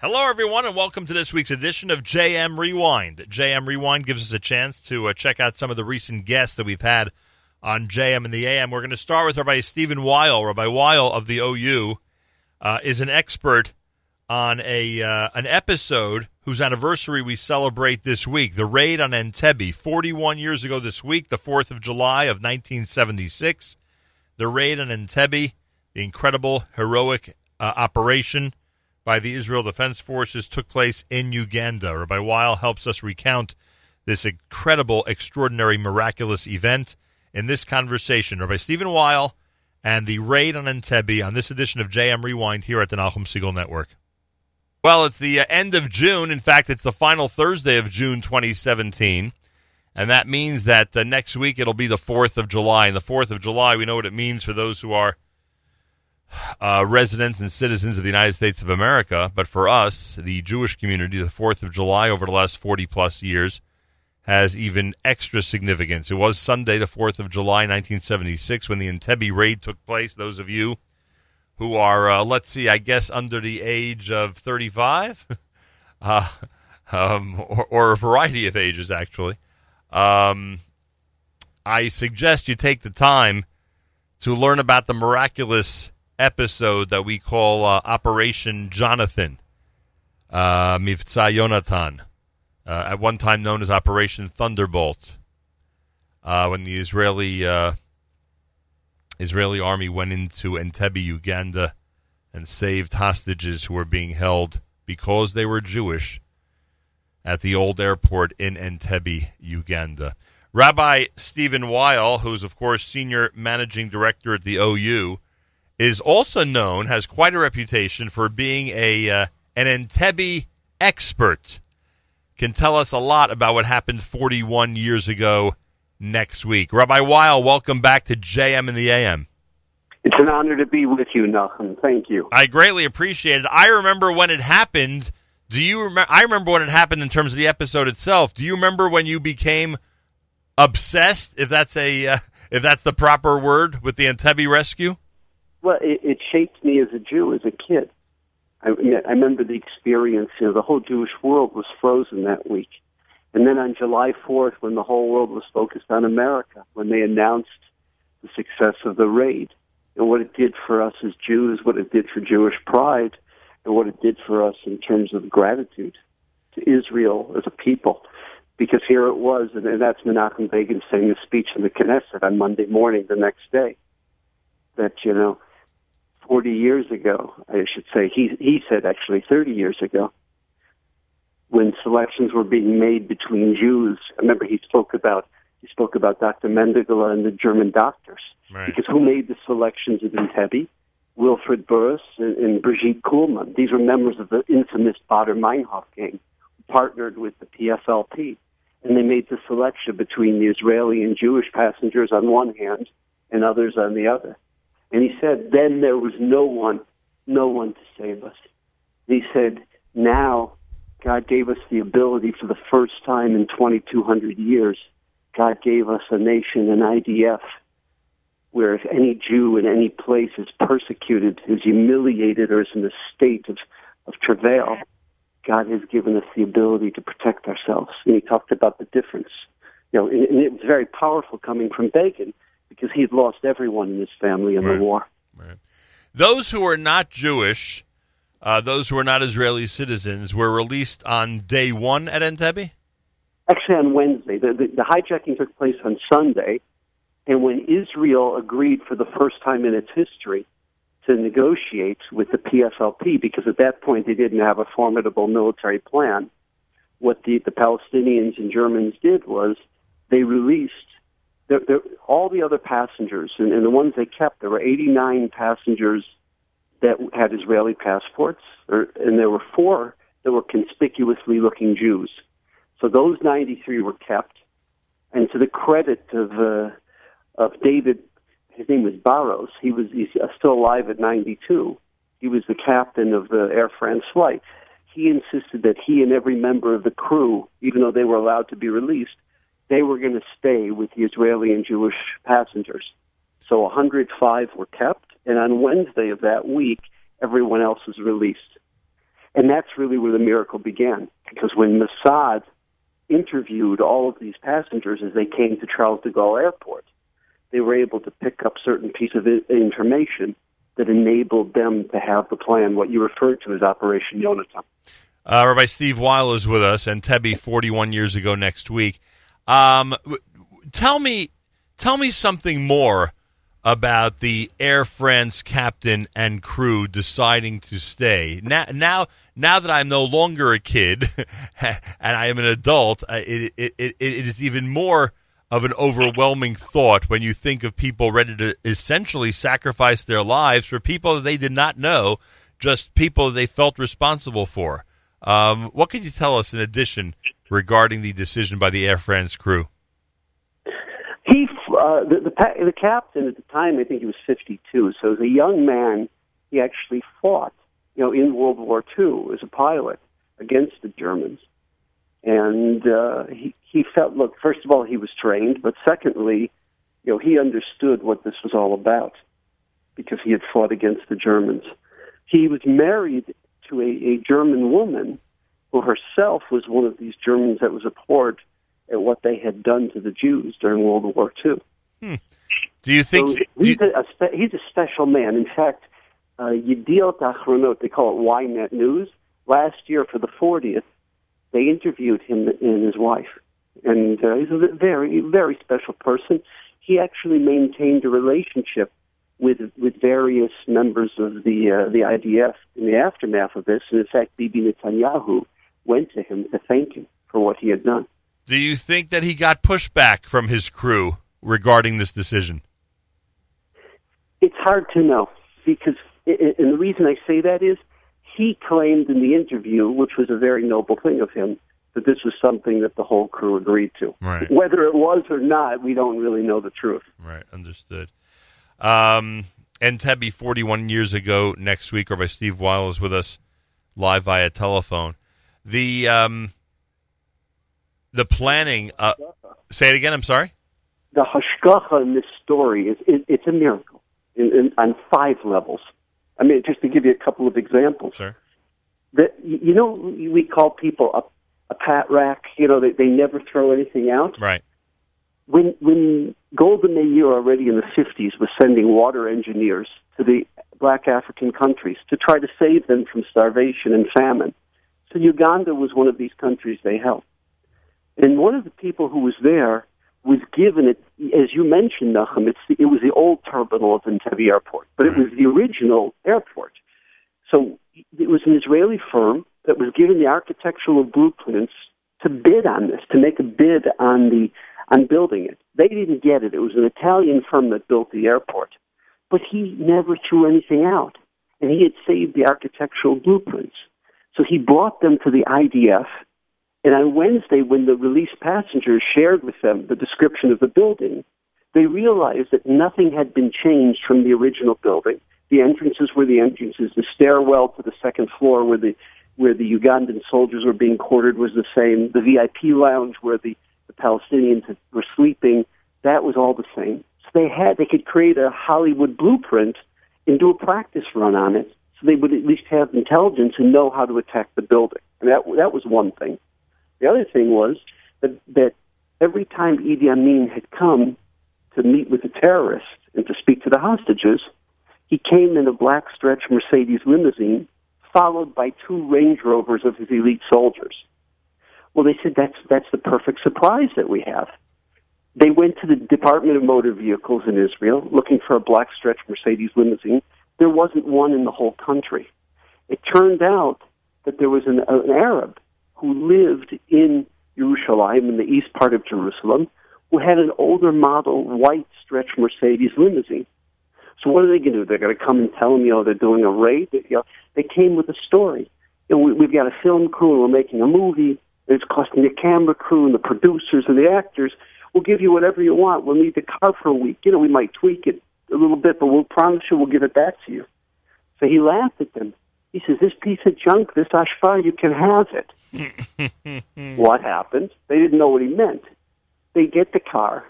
Hello, everyone, and welcome to this week's edition of JM Rewind. JM Rewind gives us a chance to uh, check out some of the recent guests that we've had on JM and the AM. We're going to start with Rabbi Stephen Weil. Rabbi Weil of the OU uh, is an expert on a uh, an episode whose anniversary we celebrate this week. The raid on Entebbe, 41 years ago this week, the 4th of July of 1976. The raid on Entebbe, the incredible, heroic uh, operation by the Israel Defense Forces took place in Uganda. Rabbi Weil helps us recount this incredible, extraordinary, miraculous event in this conversation. Rabbi Stephen Weil and the raid on Entebbe on this edition of JM Rewind here at the Nachum Segal Network. Well, it's the uh, end of June. In fact, it's the final Thursday of June 2017. And that means that uh, next week it'll be the 4th of July. And the 4th of July, we know what it means for those who are uh, residents and citizens of the United States of America, but for us, the Jewish community, the 4th of July over the last 40 plus years has even extra significance. It was Sunday, the 4th of July, 1976, when the Entebbe raid took place. Those of you who are, uh, let's see, I guess under the age of 35, uh, um, or, or, a variety of ages, actually, um, I suggest you take the time to learn about the miraculous episode that we call uh, Operation Jonathan, uh, Mivtza Yonatan, uh, at one time known as Operation Thunderbolt, uh, when the Israeli uh, Israeli army went into Entebbe, Uganda, and saved hostages who were being held because they were Jewish at the old airport in Entebbe, Uganda. Rabbi Stephen Weil, who's of course senior managing director at the OU, is also known, has quite a reputation for being a uh, an Entebbe expert. Can tell us a lot about what happened 41 years ago next week. Rabbi Weil, welcome back to JM and the AM. It's an honor to be with you, Nachum. Thank you. I greatly appreciate it. I remember when it happened. Do you remember? I remember when it happened in terms of the episode itself. Do you remember when you became obsessed? If that's a uh, if that's the proper word with the Entebbe rescue. Well, it, it shaped me as a Jew as a kid. I, I remember the experience. You know, the whole Jewish world was frozen that week, and then on July 4th, when the whole world was focused on America, when they announced the success of the raid and what it did for us as Jews, what it did for Jewish pride, and what it did for us in terms of gratitude to Israel as a people. Because here it was, and, that's Menachem Begin saying a speech in the Knesset on Monday morning the next day. That, you know, 40 years ago, I should say, he, he said actually 30 years ago, when selections were being made between Jews. I remember he spoke about he spoke about Dr. Mengele and the German doctors. Right. Because who made the selections of Entebbe? Wilfried Burris and, and Brigitte Kuhlmann. These were members of the infamous Baader Meinhof gang, partnered with the PFLP. And they made the selection between the Israeli and Jewish passengers on one hand and others on the other. And he said, then there was no one, no one to save us. And he said, now God gave us the ability for the first time in 2,200 years. God gave us a nation, an IDF, where if any Jew in any place is persecuted, is humiliated, or is in a state of, of travail, God has given us the ability to protect ourselves. And he talked about the difference. You know, and, and it was very powerful coming from Begin because he had lost everyone in his family in right. the war. Right. Those who were not Jewish, uh, those who were not Israeli citizens, were released on day one at Entebbe? Actually, on Wednesday. The, the, the hijacking took place on Sunday, and when Israel agreed for the first time in its history to negotiate with the PFLP, because at that point they didn't have a formidable military plan, what the, the Palestinians and Germans did was they released there, there, all the other passengers, and, and the ones they kept, there were 89 passengers that had Israeli passports, or, and there were four that were conspicuously looking Jews. So those 93 were kept. And to the credit of uh, of David, his name was Barros. He was he's still alive at 92. He was the captain of the Air France flight. He insisted that he and every member of the crew, even though they were allowed to be released, they were going to stay with the Israeli and Jewish passengers. So 105 were kept, and on Wednesday of that week, everyone else was released. And that's really where the miracle began, because when Mossad interviewed all of these passengers as they came to Charles de Gaulle Airport, they were able to pick up certain piece of information that enabled them to have the plan, what you referred to as Operation Yonatan. Uh, Rabbi Steve Weil is with us, and Entebbe 41 years ago next week. Um, tell me, tell me something more about the Air France captain and crew deciding to stay. Now, now, now that I'm no longer a kid and I am an adult, uh, it, it, it, it is even more of an overwhelming thought when you think of people ready to essentially sacrifice their lives for people that they did not know, just people they felt responsible for. Um, what can you tell us in addition regarding the decision by the Air France crew? He, uh, the, the, the captain at the time, I think he was 52. So as a young man, he actually fought, you know, in World War II as a pilot against the Germans. And uh, he, he felt, look, first of all, he was trained, but secondly, you know, he understood what this was all about because he had fought against the Germans. He was married to a, a German woman who herself was one of these Germans that was appalled at what they had done to the Jews during World War II. Hmm. Do you think so he's, you, a, a spe- he's a special man? In fact, uh, Yediot Achronot, they call it Ynet News. Last year for the 40th, they interviewed him and his wife, and uh, he's a very, very special person. He actually maintained a relationship with with various members of the uh, the IDF in the aftermath of this. And in fact, Bibi Netanyahu went to him to thank him for what he had done. Do you think that he got pushback from his crew regarding this decision? It's hard to know because, and the reason I say that is he claimed in the interview, which was a very noble thing of him, that this was something that the whole crew agreed to. Right. Whether it was or not, we don't really know the truth. Right. Understood. Um, Entebbe 41 years ago next week, Rabbi Steve Weil is with us live via telephone. The um, the planning. Uh, say it again. I'm sorry. The hashgacha in this story is it, it's a miracle in, in, on five levels. I mean, just to give you a couple of examples. Sure. That you know, we call people a, a pat rack. You know, they, they never throw anything out. Right. When when Golda Meir already in the fifties was sending water engineers to the black African countries to try to save them from starvation and famine. So Uganda was one of these countries they helped. And one of the people who was there was given it, as you mentioned, Nachum, it's the, it was the old terminal of Entebbe Airport, but it was the original airport. So it was an Israeli firm that was given the architectural blueprints to bid on this, to make a bid on the on building it. They didn't get it. It was an Italian firm that built the airport, but he never threw anything out, and he had saved the architectural blueprints. So he brought them to the IDF and on Wednesday, when the released passengers shared with them the description of the building, they realized that nothing had been changed from the original building. The entrances were the entrances. The stairwell to the second floor where the where the Ugandan soldiers were being quartered was the same. The VIP lounge where the, the Palestinians were sleeping, that was all the same. So they had they could create a Hollywood blueprint and do a practice run on it, so they would at least have intelligence and know how to attack the building. And that that was one thing. The other thing was that, that every time Idi Amin had come to meet with the terrorists and to speak to the hostages, he came in a black stretch Mercedes limousine, followed by two Range Rovers of his elite soldiers. Well, they said that's that's the perfect surprise that we have. They went to the Department of Motor Vehicles in Israel looking for a black stretch Mercedes limousine. There wasn't one in the whole country. It turned out that there was an, an Arab who lived in Jerusalem, in the east part of Jerusalem, who had an older model white stretch Mercedes limousine. So what are they going to do? They're going to come and tell you know, they're doing a raid. You know, they came with a story. Know, we, we've got a film crew and we're making a movie. And It's costing the camera crew and the producers and the actors. We'll give you whatever you want. We'll need the car for a week. You know, we might tweak it a little bit, but we'll promise you we'll give it back to you. So he laughed at them. He says, "This piece of junk, this ashfar, you can have it." what happened? They didn't know what he meant. They get the car.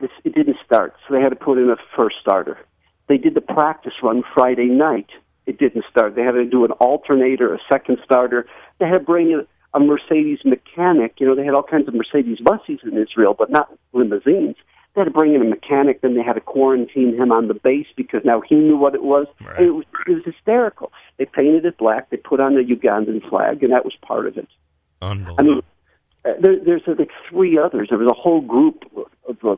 This it didn't start, so they had to put in a first starter. They did the practice run Friday night. It didn't start. They had to do an alternator, a second starter. They had to bring in a Mercedes mechanic. You know, they had all kinds of Mercedes buses in Israel, but not limousines. They had to bring in a mechanic. Then they had to quarantine him on the base because now he knew what it was. Right. It was it was hysterical. They painted it black. They put on the Ugandan flag, and that was part of it. I mean, uh, there, there's uh, like three others. There was a whole group of, of uh,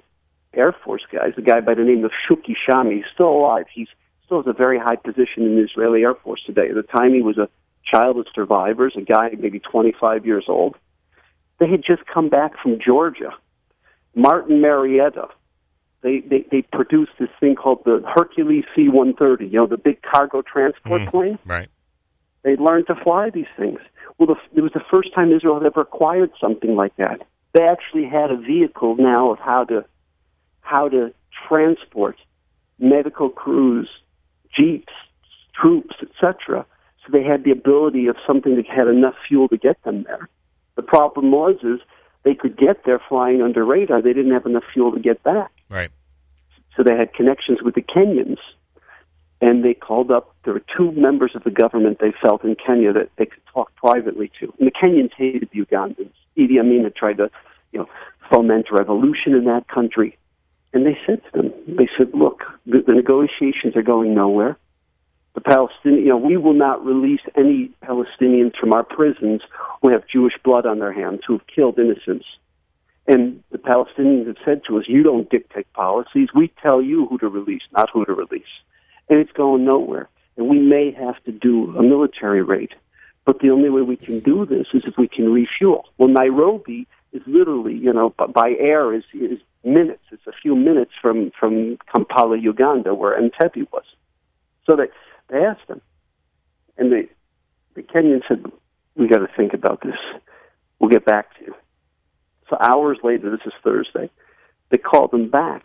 Air Force guys. A guy by the name of Shuki Shami. He's still alive. He's still has a very high position in the Israeli Air Force today. At the time, he was a child of survivors, a guy maybe 25 years old. They had just come back from Georgia. Martin Marietta. They, they they produced this thing called the Hercules C-130. You know, the big cargo transport Mm. plane right. they learned to fly these things. Well, the, it was the first time Israel had ever acquired something like that. They actually had a vehicle now of how to how to transport medical crews, jeeps, troops, etc. So they had the ability of something that had enough fuel to get them there. The problem was is they could get there flying under radar. They didn't have enough fuel to get back. Right. So they had connections with the Kenyans, and they called up. There were two members of the government they felt in Kenya that they could talk privately to. And the Kenyans hated the Ugandans. Idi Amin had tried to, you know, foment revolution in that country, and they said to them, they said, "Look, the, the negotiations are going nowhere. The Palestinian, you know, we will not release any Palestinians from our prisons who have Jewish blood on their hands, who have killed innocents." And the Palestinians have said to us, you don't dictate policies. We tell you who to release, not who to release. And it's going nowhere. And we may have to do a military raid. But the only way we can do this is if we can refuel. Well, Nairobi is literally, you know, by air is, is minutes. It's a few minutes from, from Kampala, Uganda, where Entebbe was. So they, they asked them. And they, the Kenyans said, we got to think about this. We'll get back to you. So hours later, this is Thursday, they called them back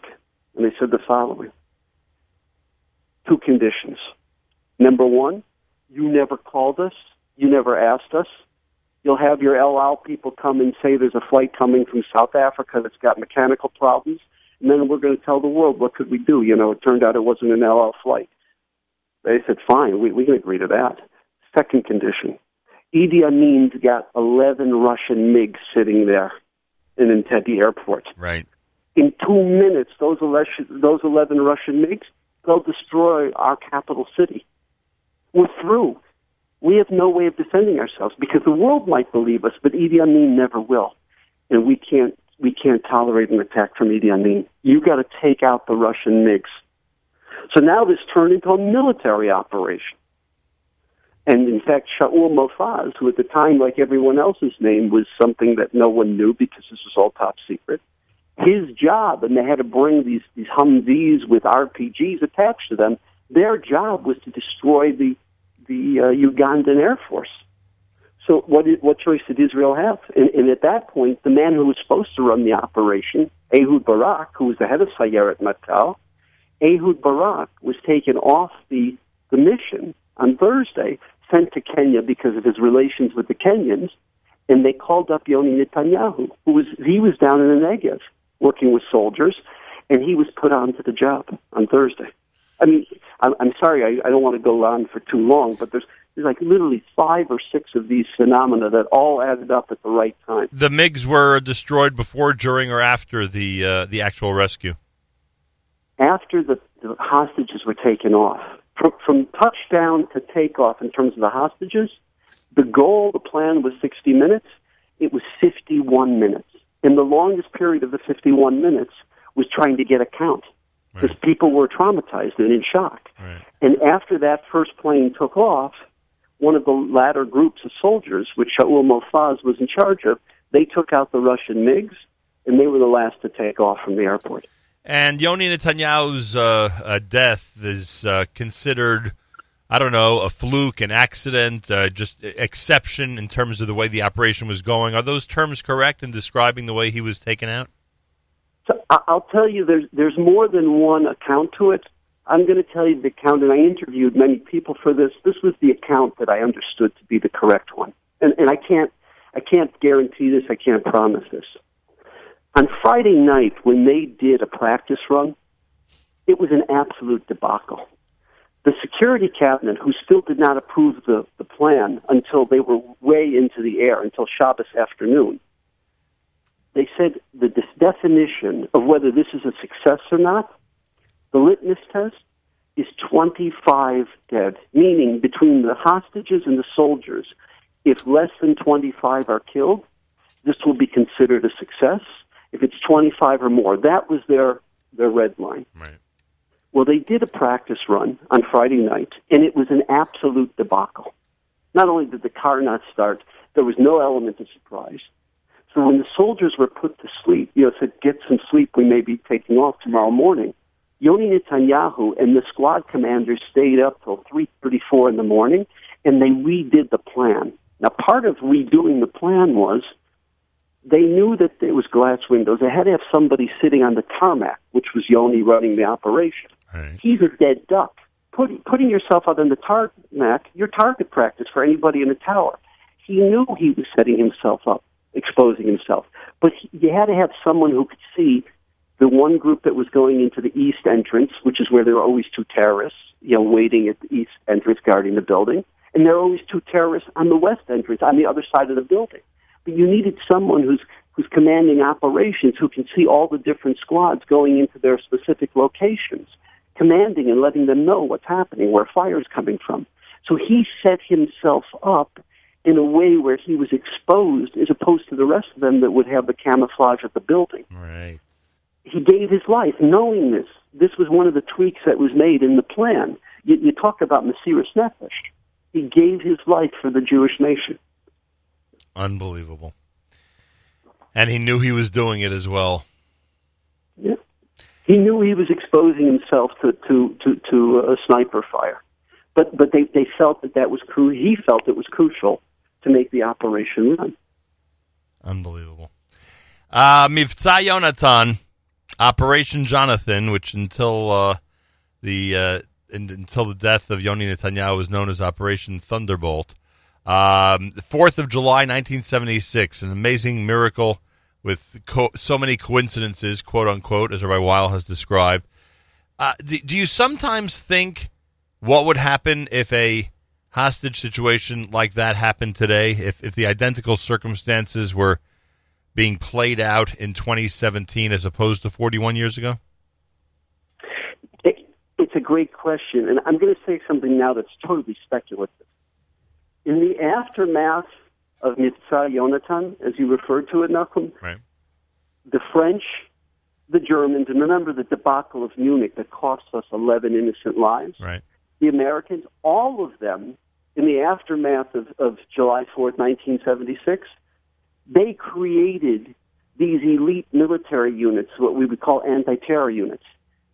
and they said the following two conditions. Number one, you never called us, you never asked us. You'll have your El Al people come and say there's a flight coming from South Africa that's got mechanical problems, and then we're going to tell the world what could we do. You know, it turned out it wasn't an El Al flight. They said, fine, we, we can agree to that. Second condition, Idi Amin's got 11 Russian MiGs sitting there in Entebbe Airport. Right. In two minutes, those 11, those 11 Russian MiGs, they'll destroy our capital city. We're through. We have no way of defending ourselves because the world might believe us, but Idi Amin never will. And we can't, we can't tolerate an attack from Idi Amin. You've got to take out the Russian MiGs. So now this turned into a military operation. And in fact, Shaul Mofaz, who at the time, like everyone else's name, was something that no one knew because this was all top secret, his job, and they had to bring these, these Humvees with RPGs attached to them, their job was to destroy the, the uh, Ugandan Air Force. So what, did, what choice did Israel have? And, and at that point, the man who was supposed to run the operation, Ehud Barak, who was the head of Sayeret Matkal, Ehud Barak was taken off the, the mission on Thursday, sent to Kenya because of his relations with the Kenyans, and they called up Yoni Netanyahu, who was he was down in the Negev working with soldiers, and he was put onto the job on Thursday. I mean, I'm, I'm sorry, I, I don't want to go on for too long, but there's there's like literally five or six of these phenomena that all added up at the right time. The MiGs were destroyed before, during, or after the uh, the actual rescue. After the, the hostages were taken off, from, from touchdown to takeoff in terms of the hostages, the goal, the plan was 60 minutes. It was 51 minutes. And the longest period of the 51 minutes was trying to get a count because Right. people were traumatized and in shock. Right. And after that first plane took off, one of the latter groups of soldiers, which Shaul Mofaz was in charge of, they took out the Russian MiGs, and they were the last to take off from the airport. And Yoni Netanyahu's uh, uh, death is uh, considered, I don't know, a fluke, an accident, uh, just exception in terms of the way the operation was going. Are those terms correct in describing the way he was taken out? So I'll tell you, there's there's more than one account to it. I'm going to tell you the account, and I interviewed many people for this. This was the account that I understood to be the correct one, and and I can't I can't guarantee this. I can't promise this. On Friday night, when they did a practice run, it was an absolute debacle. The security cabinet, who still did not approve the, the plan until they were way into the air, until Shabbos afternoon, they said the definition of whether this is a success or not, the litmus test, is 25 dead, meaning between the hostages and the soldiers, if less than 25 are killed, this will be considered a success. If it's 25 or more, that was their, their red line. Right. Well, they did a practice run on Friday night, and it was an absolute debacle. Not only did the car not start, there was no element of surprise. So when the soldiers were put to sleep, you know, said, get some sleep, we may be taking off tomorrow morning. Yoni Netanyahu and the squad commanders stayed up till 3.34 in the morning, and they redid the plan. Now, part of redoing the plan was they knew that it was glass windows. They had to have somebody sitting on the tarmac, which was Yoni running the operation. Right. He's a dead duck. Put, putting yourself out on the tarmac, your target practice for anybody in the tower. He knew he was setting himself up, exposing himself. But he, you had to have someone who could see the one group that was going into the east entrance, which is where there are always two terrorists, you know, waiting at the east entrance guarding the building, and there are always two terrorists on the west entrance on the other side of the building. You needed someone who's who's commanding operations who can see all the different squads going into their specific locations, commanding and letting them know what's happening, where fire's coming from. So he set himself up in a way where he was exposed as opposed to the rest of them that would have the camouflage of the building Right. he gave his life knowing this. This was one of the tweaks that was made in the plan. You, you talk about Mesirus Nefesh. He gave his life for the Jewish nation. Unbelievable. And he knew he was doing it as well. Yeah. He knew he was exposing himself to, to, to, to a sniper fire. But, but they, they felt that that was cru- he felt it was crucial to make the operation run. Unbelievable. Uh, Mivtza Yonatan, Operation Jonathan, which until uh, the uh, in, until the death of Yoni Netanyahu was known as Operation Thunderbolt. Um, Fourth of July, 1976, an amazing miracle with co- so many coincidences, quote unquote, as Rabbi Weil has described. Uh, do, do you sometimes think what would happen if a hostage situation like that happened today? If if the identical circumstances were being played out in 2017 as opposed to 41 years ago? It, it's a great question, and I'm going to say something now that's totally speculative. In the aftermath of Mivtza Yonatan, as you referred to it, Nachum, Right. the French, the Germans, and remember the debacle of Munich that cost us 11 innocent lives, Right. the Americans, all of them, in the aftermath of, of July 4th, 1976, they created these elite military units, what we would call anti-terror units.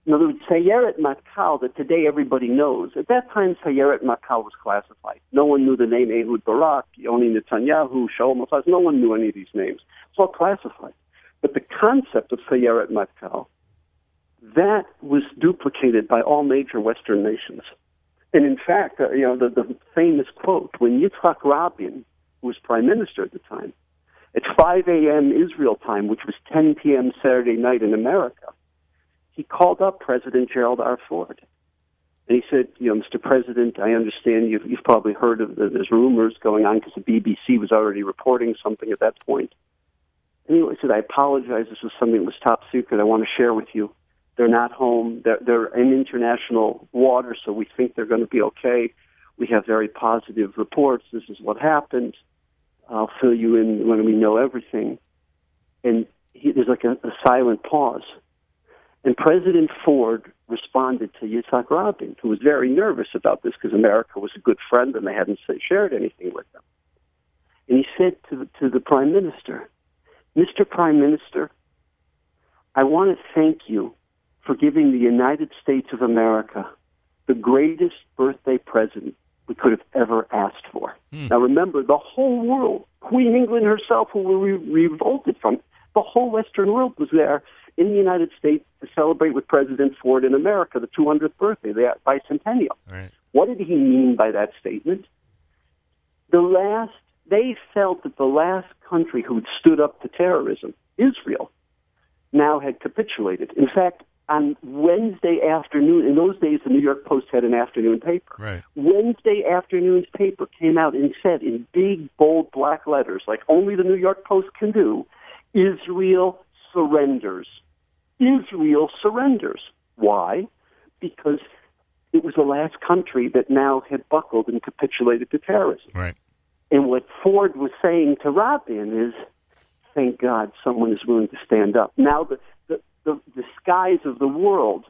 In other words, Sayeret Matkal, that today everybody knows. At that time, Sayeret Matkal was classified. No one knew the name Ehud Barak, Yoni Netanyahu, Shaul Mofaz. No one knew any of these names. It's all classified. But the concept of Sayeret Matkal, that was duplicated by all major Western nations. And in fact, uh, you know, the, the famous quote, when Yitzhak Rabin, was prime minister at the time, at 5 a.m. Israel time, which was 10 p.m. Saturday night in America, he called up President Gerald R. Ford. And he said, you know, Mr. President, I understand you've, you've probably heard of the, there's rumors going on because the BBC was already reporting something at that point. And he said, I apologize. This was something that was top secret. I want to share with you. They're not home. They're, they're in international water, so we think they're going to be okay. We have very positive reports. This is what happened. I'll fill you in when we know everything. And he, there's like a, a silent pause. And President Ford responded to Yitzhak Rabin, who was very nervous about this because America was a good friend and they hadn't shared anything with them. And he said to the, to the Prime Minister, Mr. Prime Minister, I want to thank you for giving the United States of America the greatest birthday present we could have ever asked for. Hmm. Now remember, the whole world, Queen England herself, who we revolted from, the whole Western world was there in the United States to celebrate with President Ford in America the 200th birthday, the bicentennial. Right. What did he mean by that statement? The last, they felt that the last country who had stood up to terrorism, Israel, now had capitulated. In fact, on Wednesday afternoon, in those days, the New York Post had an afternoon paper. Right. Wednesday afternoon's paper came out and said in big, bold black letters, like only the New York Post can do, Israel surrenders. Israel surrenders. Why? Because it was the last country that now had buckled and capitulated to terrorism. Right. And what Ford was saying to Rabin is, thank God someone is willing to stand up. Now the, the, the, the skies of the world,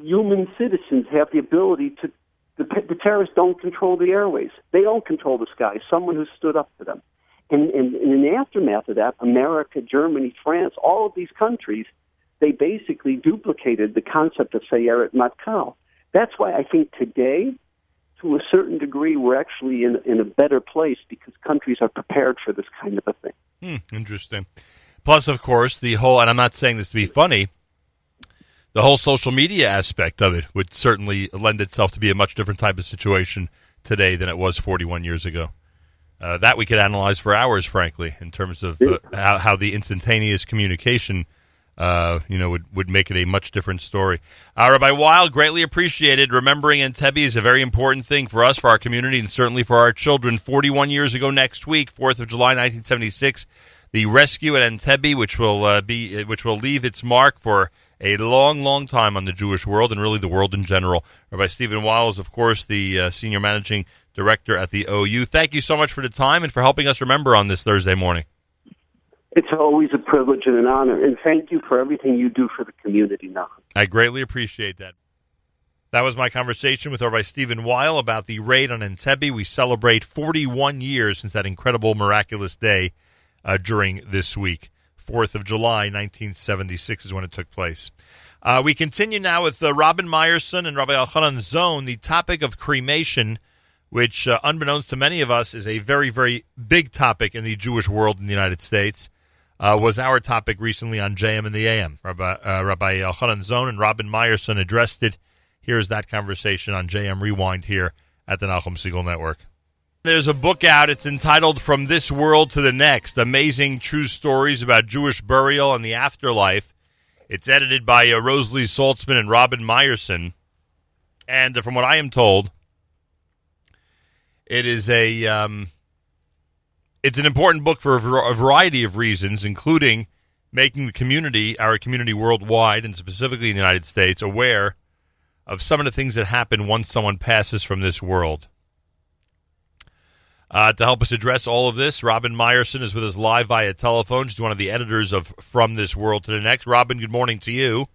human citizens have the ability to, the, the terrorists don't control the airways. They don't control the skies. Someone who stood up for them. And, and, and in the aftermath of that, America, Germany, France, all of these countries, they basically duplicated the concept of Sayeret Matkal. That's why I think today, to a certain degree, we're actually in, in a better place because countries are prepared for this kind of a thing. Hmm, interesting. Plus, of course, the whole, and I'm not saying this to be funny, the whole social media aspect of it would certainly lend itself to be a much different type of situation today than it was 41 years ago. Uh, that we could analyze for hours, frankly, in terms of uh, how, how the instantaneous communication, uh, you know, would, would make it a much different story. Uh, Rabbi Weil, greatly appreciated. Remembering Entebbe is a very important thing for us, for our community, and certainly for our children. 41 years ago next week, 4th of July, 1976, the rescue at Entebbe, which will uh, be, which will leave its mark for a long, long time on the Jewish world and really the world in general. Rabbi Stephen Weil is, of course, the uh, senior managing director at the OU. Thank you so much for the time and for helping us remember on this Thursday morning. It's always a privilege and an honor, and thank you for everything you do for the community, Nachum. I greatly appreciate that. That was my conversation with Rabbi Stephen Weil about the raid on Entebbe. We celebrate 41 years since that incredible, miraculous day uh, during this week. 4th of July, 1976 is when it took place. Uh, we continue now with uh, Robin Meyerson and Rabbi Elchanan Zohn, the topic of cremation which, uh, unbeknownst to many of us, is a very, very big topic in the Jewish world in the United States, uh, was our topic recently on JM and the AM. Rabbi, uh, Rabbi Elchanan Zohn and Robin Meyerson addressed it. Here's that conversation on JM Rewind here at the Nachum Segal Network. There's a book out. It's entitled From This World to the Next Amazing True Stories About Jewish Burial and the Afterlife. It's edited by uh, Rosalie Saltzman and Robin Meyerson. And uh, from what I am told, it is a um, it's an important book for a variety of reasons, including making the community, our community worldwide, and specifically in the United States, aware of some of the things that happen once someone passes from this world. Uh, to help us address all of this, Robin Meyerson is with us live via telephone. She's one of the editors of From This World to the Next. Robin, good morning to you.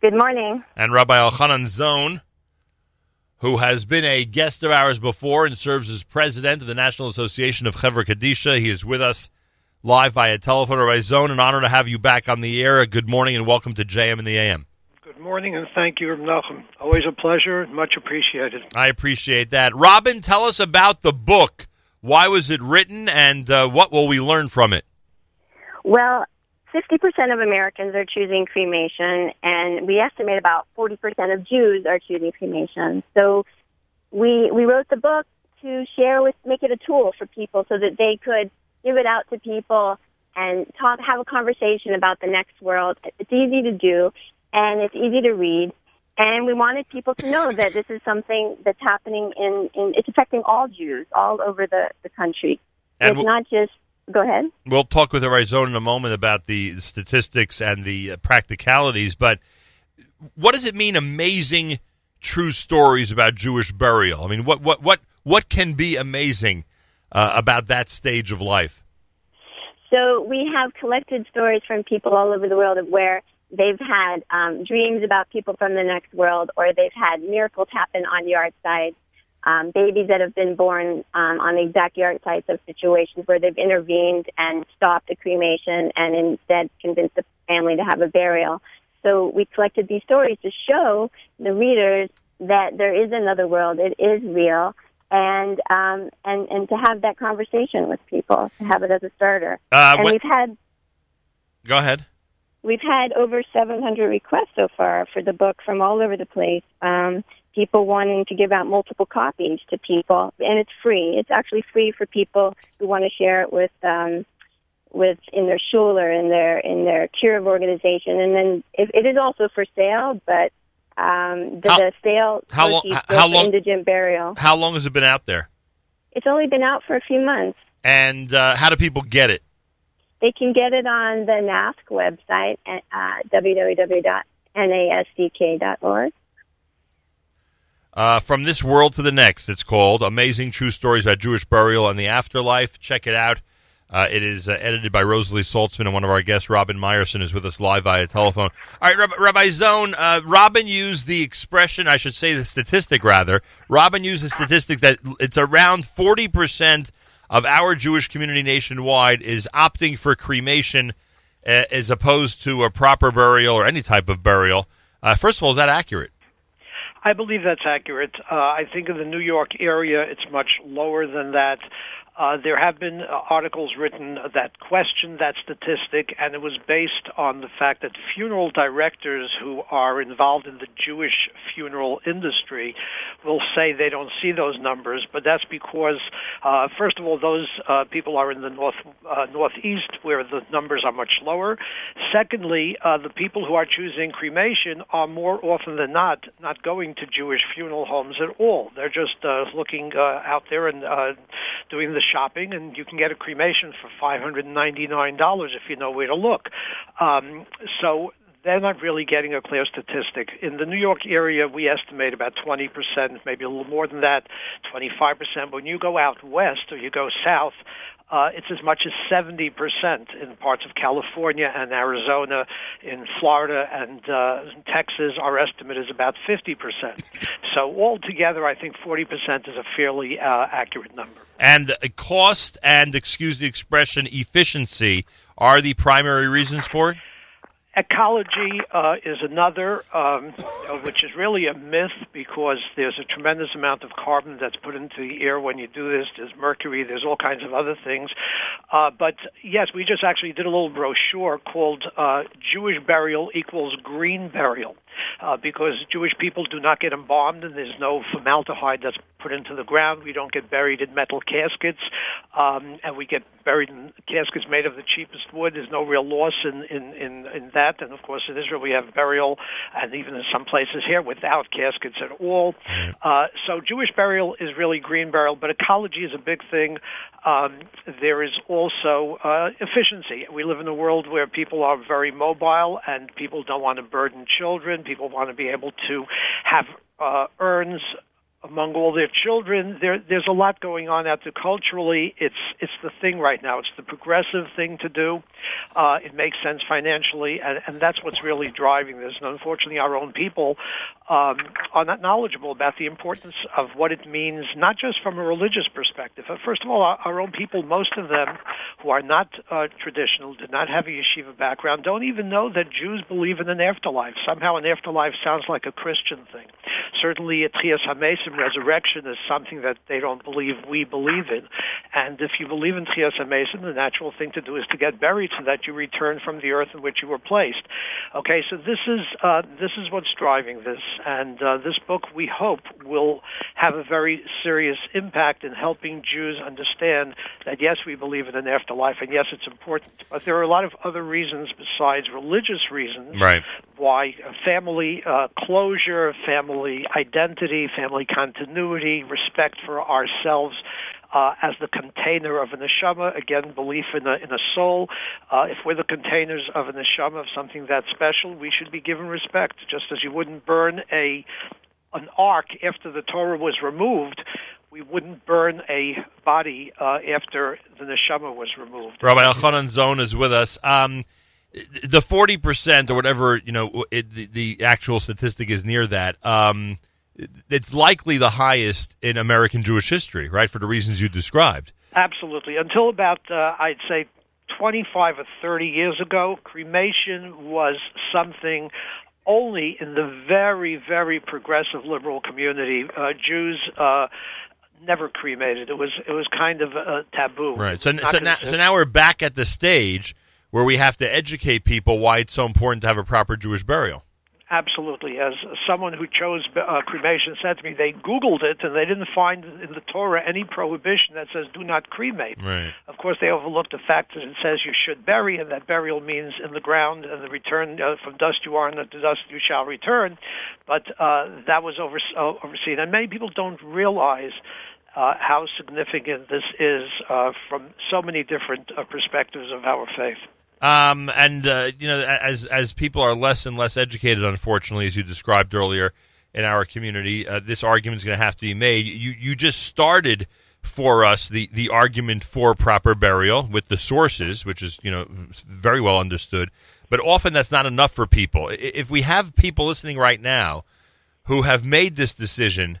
Good morning. And Rabbi Elchanan Zohn, who has been a guest of ours before and serves as president of the National Association of Chevra Kadisha. He is with us live via telephone Rabbi Zohn. An honor to have you back on the air. Good morning and welcome to JM and the AM. Good morning and thank you, Nachum. Always a pleasure. Much appreciated. I appreciate that. Robin, tell us about the book. Why was it written and uh, what will we learn from it? Well, 50% of Americans are choosing cremation, and we estimate about 40% of Jews are choosing cremation. So we, we wrote the book to share with, make it a tool for people so that they could give it out to people and talk, have a conversation about the next world. It's easy to do, and it's easy to read. And we wanted people to know that this is something that's happening in, in it's affecting all Jews all over the, the country. And it's w- not just Go ahead. We'll talk with Zohn in a moment about the statistics and the uh, practicalities, but what does it mean amazing true stories about Jewish burial? I mean, what what what what can be amazing uh, about that stage of life? So we have collected stories from people all over the world of where they've had um, dreams about people from the next world, or they've had miracles happen on the yard sites um, babies that have been born um, on the exact yahrzeits of situations where they've intervened and stopped the cremation and instead convinced the family to have a burial. So we collected these stories to show the readers that there is another world. It is real. And um, and and to have that conversation with people, to have it as a starter. Uh, and what- we've had Go ahead. We've had over 700 requests so far for the book from all over the place. Um, people wanting to give out multiple copies to people, and it's free. It's actually free for people who want to share it with um, with in their shul or in their in their kiruv organization, and then it, it is also for sale, but um, the, How- the sale how long, how long- indigent burial. How long has it been out there? It's only been out for a few months. And uh, how do people get it? They can get it on the NASC website at uh, www.nasck.org. Uh, From This World to the Next, it's called Amazing True Stories About Jewish Burial and the Afterlife. Check it out. Uh, it is uh, edited by Rosalie Saltzman, and one of our guests, Robin Meyerson, is with us live via telephone. All right, Rab- Rabbi Zohn, uh, Robin used the expression, I should say the statistic rather. Robin used the statistic that it's around 40% of our Jewish community nationwide is opting for cremation uh, as opposed to a proper burial or any type of burial. Uh, first of all, is that accurate? I believe that's accurate. Uh, I think in the New York area, it's much lower than that. Uh, there have been uh, articles written that question that statistic, and it was based on the fact that funeral directors who are involved in the Jewish funeral industry will say they don't see those numbers, but that's because, uh, first of all, those uh, people are in the north uh, northeast where the numbers are much lower. Secondly, the people who are choosing cremation are more often than not not going to Jewish funeral homes at all. They're just looking out there and doing the shopping, and you can get a cremation for five hundred and ninety nine dollars if you know where to look. Um, so they're not really getting a clear statistic. In the New York area, we estimate about 20%, maybe a little more than that, 25%. But when you go out west or you go south, uh, it's as much as 70% in parts of California and Arizona, in Florida and uh, Texas. Our estimate is about 50%. So altogether, I think 40% is a fairly uh, accurate number. and cost and excuse the expression efficiency are the primary reasons for it Ecology uh, is another, um, which is really a myth because there's a tremendous amount of carbon that's put into the air when you do this. There's mercury, there's all kinds of other things. Uh, but yes, we just actually did a little brochure called uh, Jewish Burial Equals Green Burial. Uh, because Jewish people do not get embalmed and there's no formaldehyde that's put into the ground. We don't get buried in metal caskets, um, and we get buried in caskets made of the cheapest wood. There's no real loss in, in, in, in that. And of course, in Israel, we have burial, and even in some places here, without caskets at all. Uh, so Jewish burial is really green burial, but ecology is a big thing. Um, there is also uh, efficiency. We live in a world where people are very mobile, and people don't want to burden children. People want to be able to have uh, urns among all their children. There, there's a lot going on out there culturally. It's it's the thing right now. It's the progressive thing to do. Uh, it makes sense financially, and, and that's what's really driving this. And unfortunately, our own people um, are not knowledgeable about the importance of what it means, not just from a religious perspective. But First of all, our, our own people, most of them who are not uh, traditional, do not have a yeshiva background, don't even know that Jews believe in an afterlife. Somehow, an afterlife sounds like a Christian thing. Certainly, Techiyas HaMesim resurrection is something that they don't believe we believe in. And if you believe in Techiyas HaMesim, the natural thing to do is to get buried so that you return from the earth in which you were placed. Okay, so this is uh, this is what's driving this, and uh, this book we hope will have a very serious impact in helping Jews understand that yes, we believe in an afterlife, and yes, it's important, but there are a lot of other reasons besides religious reasons Right. why family uh, closure, family identity, family continuity, respect for ourselves uh, as the container of an neshama. Again, belief in a, in a soul. Uh, if we're the containers of a neshama of something that special, we should be given respect. Just as you wouldn't burn a an ark after the Torah was removed, we wouldn't burn a body uh, after the neshama was removed. Rabbi Elchanan Zohn is with us. Um, the forty percent or whatever you know, it, the, the actual statistic is near that. Um, it's likely the highest in American Jewish history, right? For the reasons you described. Absolutely. Until about, uh, I'd say, 25 or 30 years ago, cremation was something only in the very, very progressive liberal community. Uh, Jews uh, never cremated. It was it was kind of a taboo. Right. So, so now, so now we're back at the stage where we have to educate people why it's so important to have a proper Jewish burial. Absolutely. As someone who chose uh, cremation said to me, they Googled it and they didn't find in the Torah any prohibition that says do not cremate. Right. Of course, they overlooked the fact that it says you should bury, and that burial means in the ground, and the return uh, from dust you are, and to dust you shall return. But uh, that was over, uh, overseen, and many people don't realize. Uh, how significant this is uh, from so many different uh, perspectives of our faith. Um, and uh, you know, as as people are less and less educated, unfortunately, as you described earlier in our community, uh, this argument is going to have to be made. You you just started for us the the argument for proper burial with the sources, which is you know very well understood. But often that's not enough for people. If we have people listening right now who have made this decision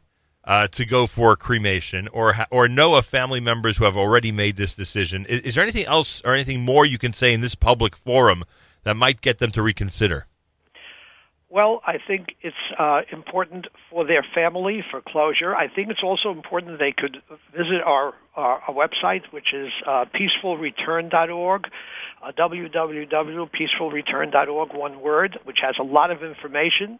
uh, to go for cremation, or or know of family members who have already made this decision. Is, is, there anything else or anything more you can say in this public forum that might get them to reconsider? Well, I think it's uh, important for their family for closure. I think it's also important that they could visit our, our, our website, which is uh, peacefulreturn.org, uh, www.peacefulreturn.org, one word, which has a lot of information.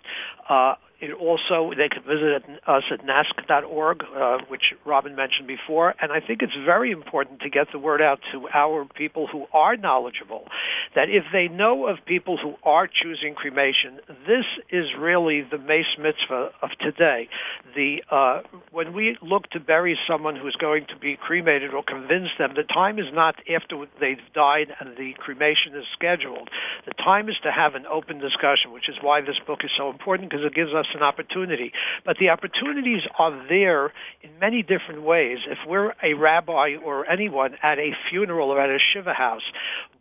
Uh, it also, they can visit us at NASCK.org, uh, which Robin mentioned before. And I think it's very important to get the word out to our people who are knowledgeable that if they know of people who are choosing cremation, this is really the meis mitzvah of today. The uh, when we look to bury someone who's going to be cremated or convince them, the time is not after they've died and the cremation is scheduled. The time is to have an open discussion, which is why this book is so important because it gives us an opportunity. But the opportunities are there in many different ways. If we're a rabbi or anyone at a funeral or at a shiva house,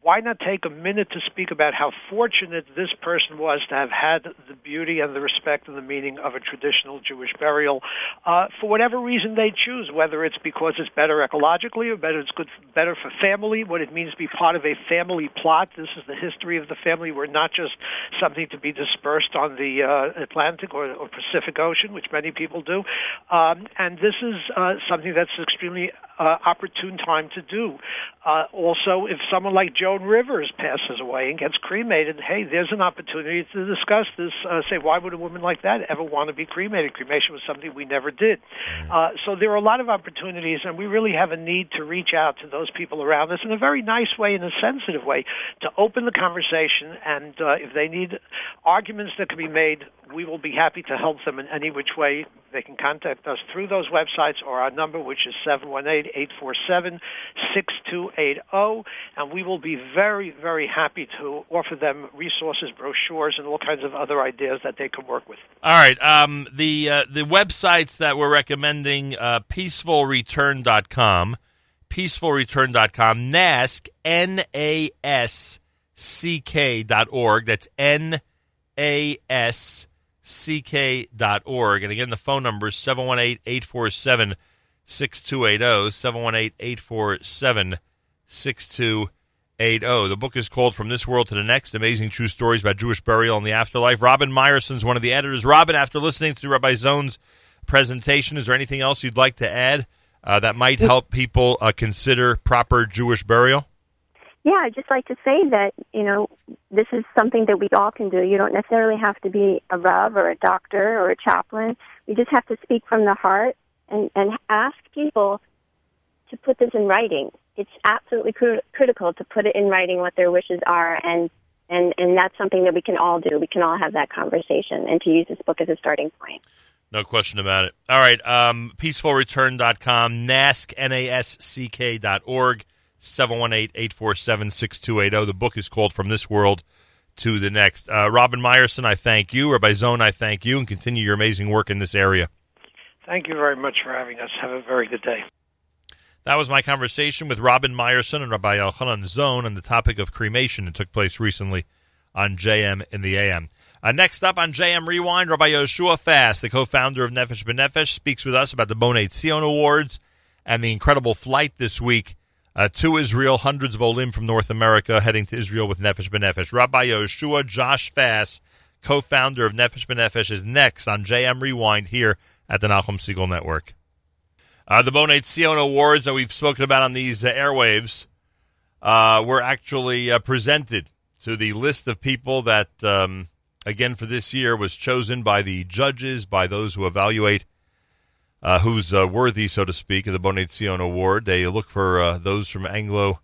why not take a minute to speak about how fortunate this person was to have had the beauty and the respect and the meaning of a traditional Jewish burial uh, for whatever reason they choose, whether it's because it's better ecologically or better it's good better for family, what it means to be part of a family plot. This is the history of the family. We're not just something to be dispersed on the uh, Atlantic or, or, Pacific Ocean, which many people do. Um, and this is uh, something that's extremely uh, opportune time to do. Uh, also, if someone like Joan Rivers passes away and gets cremated, hey, there's an opportunity to discuss this. Uh, say, why would a woman like that ever want to be cremated? Cremation was something we never did. Uh, so there are a lot of opportunities, and we really have a need to reach out to those people around us in a very nice way, in a sensitive way, to open the conversation. And uh, if they need arguments that can be made, we will be happy to help them in any which way. They can contact us through those websites or our number, which is 718-847-6280, and we will be very, very happy to offer them resources, brochures, and all kinds of other ideas that they can work with. All right. Um, the uh, the websites that we're recommending, uh, peacefulreturn.com, peacefulreturn.com, NASCK, N-A-S-C-K dot org. That's N-A-S ck.org. And again, the phone number is 718 847 6280. 718 847 6280. The book is called From This World to the Next Amazing True Stories about Jewish Burial and the Afterlife. Robin Meyerson is one of the editors. Robin, after listening to Rabbi Zohn's presentation, is there anything else you'd like to add uh, that might help people uh, consider proper Jewish burial? Yeah, I'd just like to say that, you know, this is something that we all can do. You don't necessarily have to be a Rav or a doctor or a chaplain. We just have to speak from the heart and, and ask people to put this in writing. It's absolutely cr- critical to put it in writing what their wishes are, and, and, and that's something that we can all do. We can all have that conversation and to use this book as a starting point. No question about it. All right, um, peacefulreturn.com, NASCK, N-A-S-C-K dot org. 718-847-6280. The book is called From This World to the Next. Uh, Robin Meyerson, I thank you. Rabbi Zohn, I thank you, and continue your amazing work in this area. Thank you very much for having us. Have a very good day. That was my conversation with Robin Meyerson and Rabbi Elchanan Zohn on the topic of cremation that took place recently on JM in the AM. Uh, next up on JM Rewind, Rabbi Yehoshua Fass, the co-founder of Nefesh B'Nefesh, speaks with us about the Bonei Tzion Awards and the incredible flight this week uh, to Israel, hundreds of Olim from North America heading to Israel with Nefesh B'Nefesh. Rabbi Yehoshua Josh Fass, co-founder of Nefesh B'Nefesh, is next on JM Rewind here at the Nachum Segal Network. Uh, the Bonei Tzion Awards that we've spoken about on these uh, airwaves uh, were actually uh, presented to the list of people that um, again for this year was chosen by the judges, by those who evaluate uh, who's uh, worthy, so to speak, of the Bonei Award. They look for uh, those from Anglo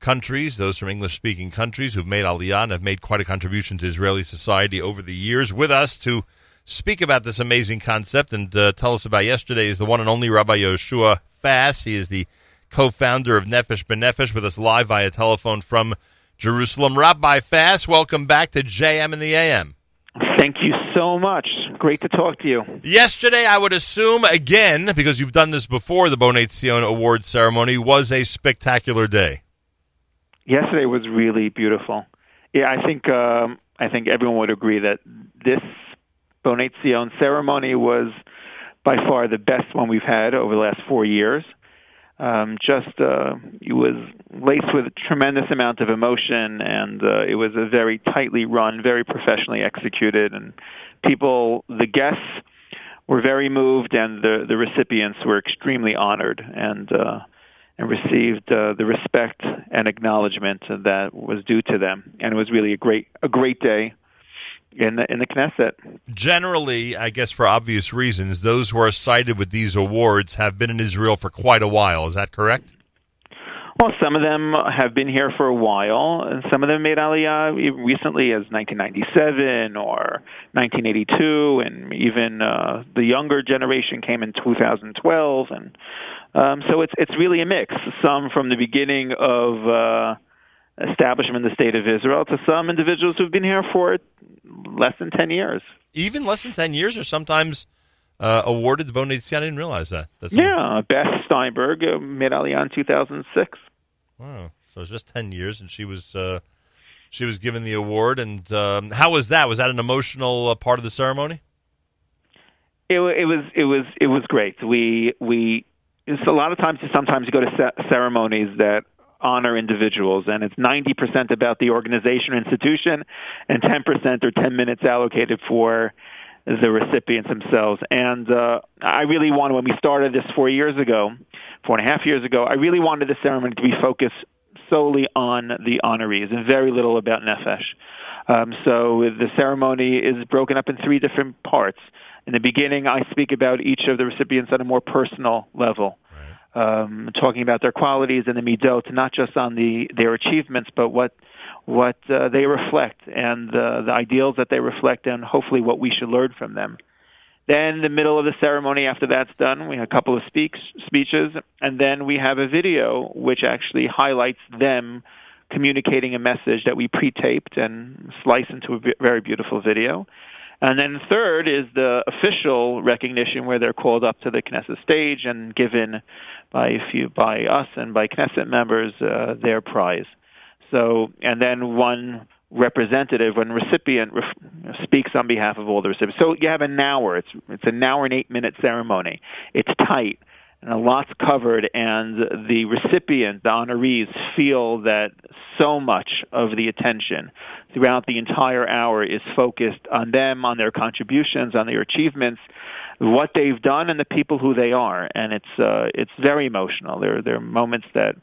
countries, those from English speaking countries who've made Aliyah and have made quite a contribution to Israeli society over the years. With us to speak about this amazing concept and uh, tell us about yesterday is the one and only Rabbi Yehoshua Fass. He is the co founder of Nefesh B'Nefesh with us live via telephone from Jerusalem. Rabbi Fass, welcome back to JM in the AM. Thank you so much. Great to talk to you. Yesterday, I would assume, again, because you've done this before, the Bonei Zion Award ceremony was a spectacular day. Yesterday was really beautiful. Yeah, I think um, I think everyone would agree that this Bonei Zion ceremony was by far the best one we've had over the last four years. Um, just uh, it was laced with a tremendous amount of emotion, and uh, it was a very tightly run, very professionally executed, and people, the guests, were very moved, and the the recipients were extremely honored and uh, and received uh, the respect and acknowledgement that was due to them, and it was really a great a great day in the in the Knesset. Generally, I guess for obvious reasons, those who are cited with these awards have been in Israel for quite a while. Is that correct? Well, some of them have been here for a while, and some of them made Aliyah recently as 1997 or 1982, and even uh, the younger generation came in 2012, and um, so it's it's really a mix. Some from the beginning of uh, establishment in the state of Israel to some individuals who've been here for less than 10 years. Even less than 10 years, or sometimes uh, awarded the Zion. I didn't realize that. That's yeah, Beth Steinberg uh, made Aliyah in 2006. Wow, so it's just 10 years, and she was uh, she was given the award. And um, how was that? Was that an emotional uh, part of the ceremony? It, it was it was it was great. We we it's a lot of times sometimes you go to ceremonies that honor individuals, and it's 90% about the organization or institution, and 10% or 10 minutes allocated for the recipients themselves. And uh, I really wanted, when we started this four years ago, four and a half years ago, I really wanted the ceremony to be focused solely on the honorees and very little about Nefesh. Um, so the ceremony is broken up in three different parts. In the beginning, I speak about each of the recipients on a more personal level um, talking about their qualities and the midot, not just on the their achievements, but what what uh, they reflect and uh, the ideals that they reflect, and hopefully what we should learn from them. Then, the middle of the ceremony, after that's done, we have a couple of speaks, speeches, and then we have a video which actually highlights them communicating a message that we pre-taped and slice into a very beautiful video. And then third is the official recognition where they're called up to the Knesset stage and given by a few by us and by Knesset members uh, their prize. So, and then one representative, one recipient ref- speaks on behalf of all the recipients. So you have an hour. It's it's an hour and eight minute ceremony. It's tight and a lot's covered, and the recipient, the honorees, feel that so much of the attention throughout the entire hour is focused on them, on their contributions, on their achievements, what they've done, and the people who they are. And it's uh, it's very emotional. There there are moments that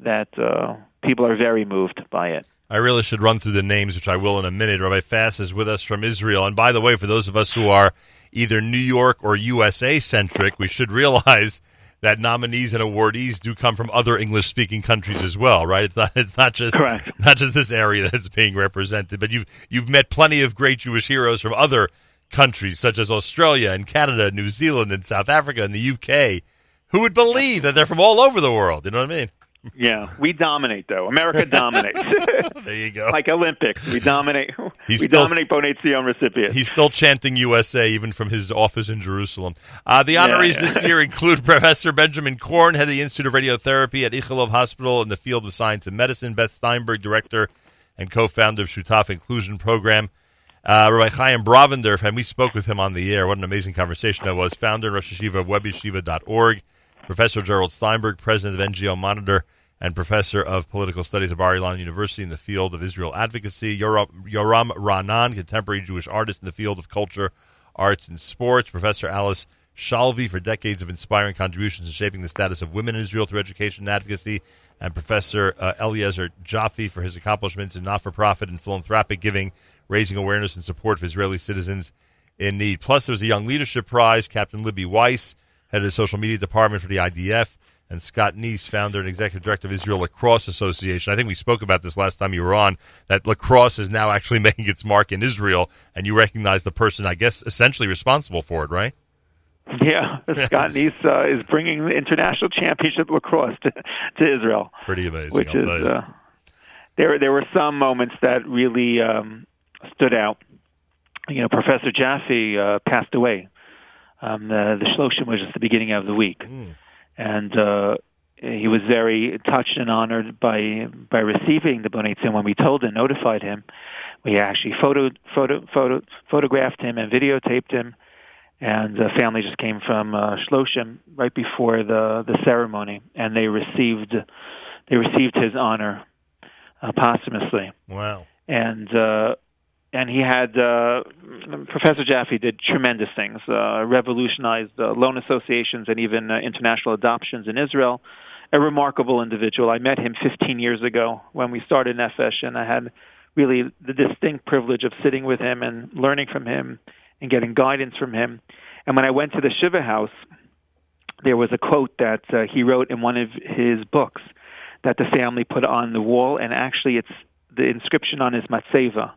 that uh, people are very moved by it. I really should run through the names, which I will in a minute. Rabbi Fass is with us from Israel. And by the way, for those of us who are either New York or USA centric, we should realize that nominees and awardees do come from other English speaking countries as well, right? It's not it's not just Correct. not just this area that's being represented, but you've you've met plenty of great Jewish heroes from other countries such as Australia and Canada, New Zealand and South Africa and the UK. Who would believe that they're from all over the world? You know what I mean? Yeah, we dominate though. America dominates. there you go. Like Olympics, we dominate. He's we still, dominate Bonei Zion recipients. He's still chanting USA even from his office in Jerusalem. Uh, the honorees yeah, yeah. this year include Professor Benjamin Corn, head of the Institute of Radiotherapy at Ichilov Hospital in the field of science and medicine. Beth Steinberg, director and co-founder of Shutaf Inclusion Program. Uh, Rabbi Chaim Brovender, and we spoke with him on the air. What an amazing conversation that was. Founder and Rosh Yeshiva of WebYeshiva.org. Professor Gerald Steinberg, president of NGO Monitor and professor of political studies at Bar Ilan University in the field of Israel advocacy. Yoram, Raanan, contemporary Jewish artist in the field of culture, arts, and sports. Professor Alice Shalvi for decades of inspiring contributions in shaping the status of women in Israel through education and advocacy. And Professor uh, Eliezer Jaffe for his accomplishments in not-for-profit and philanthropic giving raising awareness and support for Israeli citizens in need. Plus, there was a Young Leadership Prize. Captain Libby Weiss, head of the social media department for the IDF, and Scott Neiss, founder and executive director of Israel Lacrosse Association. I think we spoke about this last time you were on, that lacrosse is now actually making its mark in Israel, and you recognize the person, I guess, essentially responsible for it, right? Yeah, Scott Neiss uh, is bringing the international championship lacrosse to, to Israel. Pretty amazing, which I'll is tell you. uh, there. There were some moments that really um, stood out. You know, Professor Jaffe uh, passed away. Um, the, the Shloshim was at the beginning of the week, Mm. and uh, he was very touched and honored by by receiving the Bonei when we told and notified him. We actually photo, photo, photo, photographed him and videotaped him, and the family just came from uh, Shloshim right before the the ceremony, and they received they received his honor uh, posthumously Wow. and uh, and he had uh, Professor Jaffe did tremendous things, uh, revolutionized uh, loan associations and even uh, international adoptions in Israel. A remarkable individual. I met him 15 years ago when we started Nefesh, and I had really the distinct privilege of sitting with him and learning from him and getting guidance from him. And when I went to the Shiva house, there was a quote that uh, he wrote in one of his books that the family put on the wall, and actually it's the inscription on his matzeva.